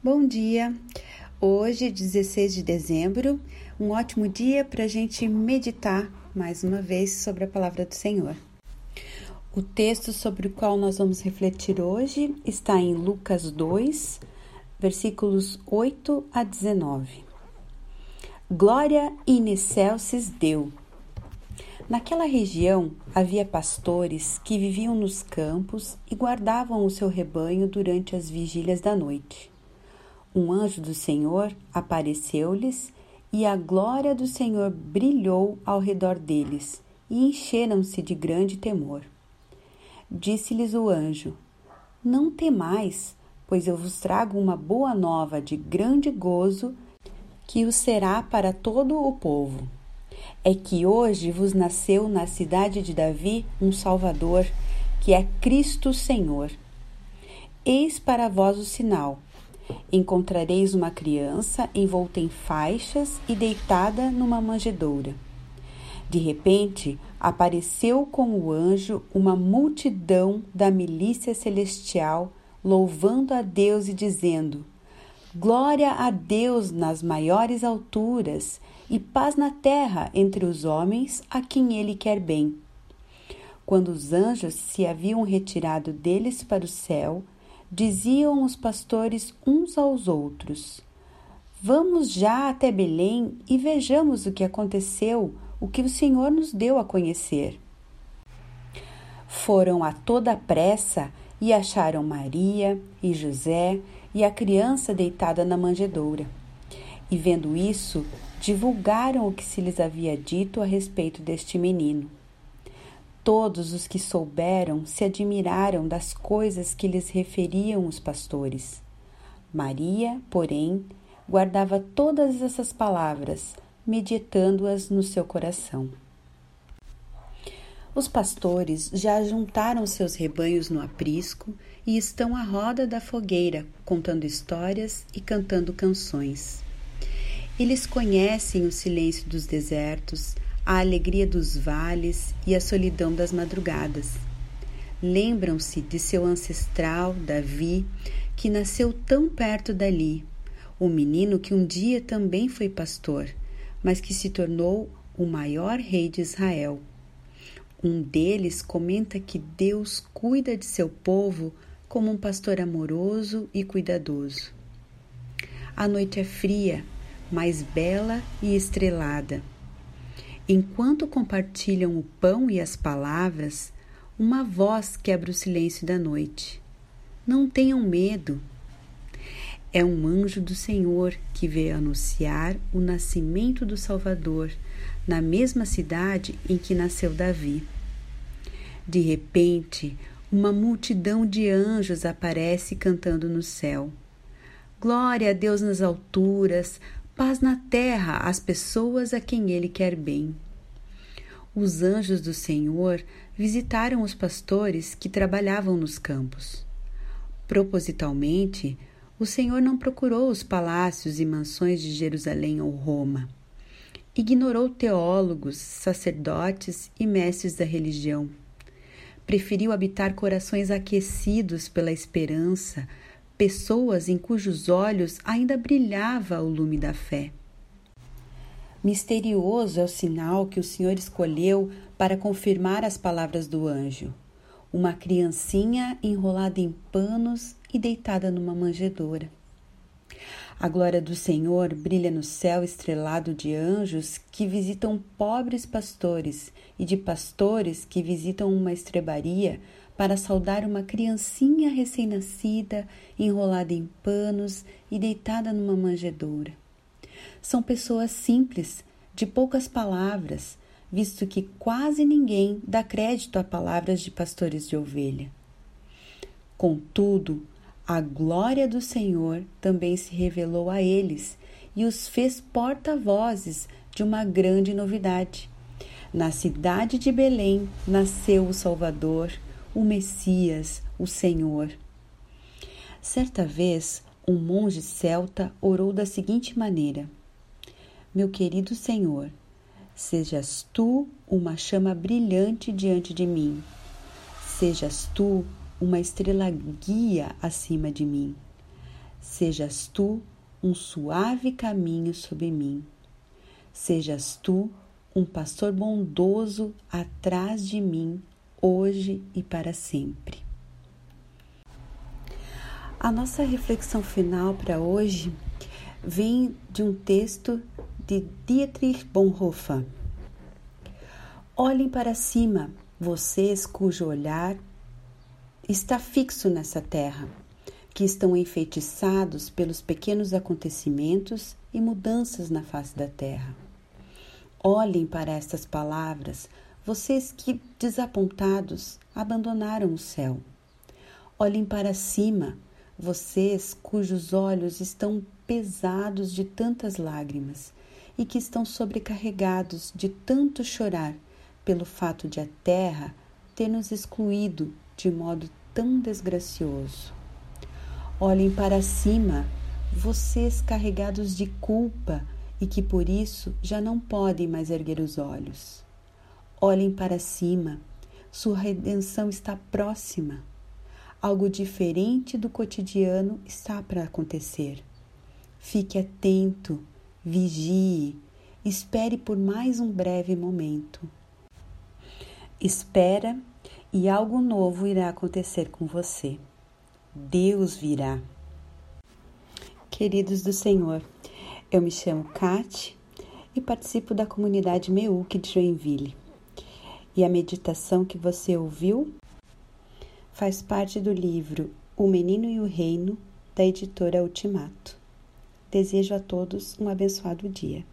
Bom dia! Hoje, 16 de dezembro, um ótimo dia para a gente meditar mais uma vez sobre a palavra do Senhor. O texto sobre o qual nós vamos refletir hoje está em Lucas 2, versículos 8 a 19. Glória in excelsis Deu. Naquela região havia pastores que viviam nos campos e guardavam o seu rebanho durante as vigílias da noite um anjo do Senhor apareceu-lhes e a glória do Senhor brilhou ao redor deles e encheram-se de grande temor. Disse-lhes o anjo: Não temais, pois eu vos trago uma boa nova de grande gozo, que o será para todo o povo. É que hoje vos nasceu na cidade de Davi um Salvador, que é Cristo Senhor. Eis para vós o sinal Encontrareis uma criança envolta em faixas e deitada numa manjedoura. De repente, apareceu com o anjo uma multidão da milícia celestial, louvando a Deus e dizendo: Glória a Deus nas maiores alturas e paz na terra entre os homens a quem ele quer bem. Quando os anjos se haviam retirado deles para o céu, diziam os pastores uns aos outros: Vamos já até Belém e vejamos o que aconteceu, o que o Senhor nos deu a conhecer. Foram a toda pressa e acharam Maria e José e a criança deitada na manjedoura. E vendo isso, divulgaram o que se lhes havia dito a respeito deste menino. Todos os que souberam se admiraram das coisas que lhes referiam os pastores. Maria, porém, guardava todas essas palavras, meditando-as no seu coração. Os pastores já juntaram seus rebanhos no aprisco e estão à roda da fogueira, contando histórias e cantando canções. Eles conhecem o silêncio dos desertos, a alegria dos vales e a solidão das madrugadas. Lembram-se de seu ancestral, Davi, que nasceu tão perto dali, o menino que um dia também foi pastor, mas que se tornou o maior rei de Israel. Um deles comenta que Deus cuida de seu povo como um pastor amoroso e cuidadoso. A noite é fria, mas bela e estrelada. Enquanto compartilham o pão e as palavras, uma voz quebra o silêncio da noite. Não tenham medo. É um anjo do Senhor que veio anunciar o nascimento do Salvador na mesma cidade em que nasceu Davi. De repente, uma multidão de anjos aparece cantando no céu. Glória a Deus nas alturas, paz na terra às pessoas a quem ele quer bem. Os anjos do Senhor visitaram os pastores que trabalhavam nos campos. Propositalmente, o Senhor não procurou os palácios e mansões de Jerusalém ou Roma. Ignorou teólogos, sacerdotes e mestres da religião. Preferiu habitar corações aquecidos pela esperança, pessoas em cujos olhos ainda brilhava o lume da fé. Misterioso é o sinal que o Senhor escolheu para confirmar as palavras do anjo. Uma criancinha enrolada em panos e deitada numa manjedoura. A glória do Senhor brilha no céu estrelado de anjos que visitam pobres pastores e de pastores que visitam uma estrebaria para saudar uma criancinha recém-nascida, enrolada em panos e deitada numa manjedoura. São pessoas simples, de poucas palavras, visto que quase ninguém dá crédito a palavras de pastores de ovelha. Contudo, a glória do Senhor também se revelou a eles e os fez porta-vozes de uma grande novidade. Na cidade de Belém nasceu o Salvador, o Messias, o Senhor. Certa vez, um monge celta orou da seguinte maneira: Meu querido Senhor, sejas tu uma chama brilhante diante de mim, sejas tu uma estrela guia acima de mim, Sejas tu um suave caminho sobre mim. Sejas tu um pastor bondoso atrás de mim, hoje e para sempre. A nossa reflexão final para hoje vem de um texto de Dietrich Bonhoeffer. Olhem para cima, vocês cujo olhar está fixo nessa terra, que estão enfeitiçados pelos pequenos acontecimentos e mudanças na face da terra. Olhem para estas palavras, vocês que, desapontados, abandonaram o céu. Olhem para cima, vocês cujos olhos estão pesados de tantas lágrimas e que estão sobrecarregados de tanto chorar pelo fato de a terra ter nos excluído de modo tão desgracioso. Olhem para cima, vocês carregados de culpa e que por isso já não podem mais erguer os olhos. Olhem para cima, sua redenção está próxima. Algo diferente do cotidiano está para acontecer. Fique atento, vigie, espere por mais um breve momento. Espera e algo novo irá acontecer com você. Deus virá. Queridos do Senhor, eu me chamo Kate e participo da comunidade Meuc de Joinville. E a meditação que você ouviu faz parte do livro O Menino e o Reino, da editora Ultimato. Desejo a todos um abençoado dia.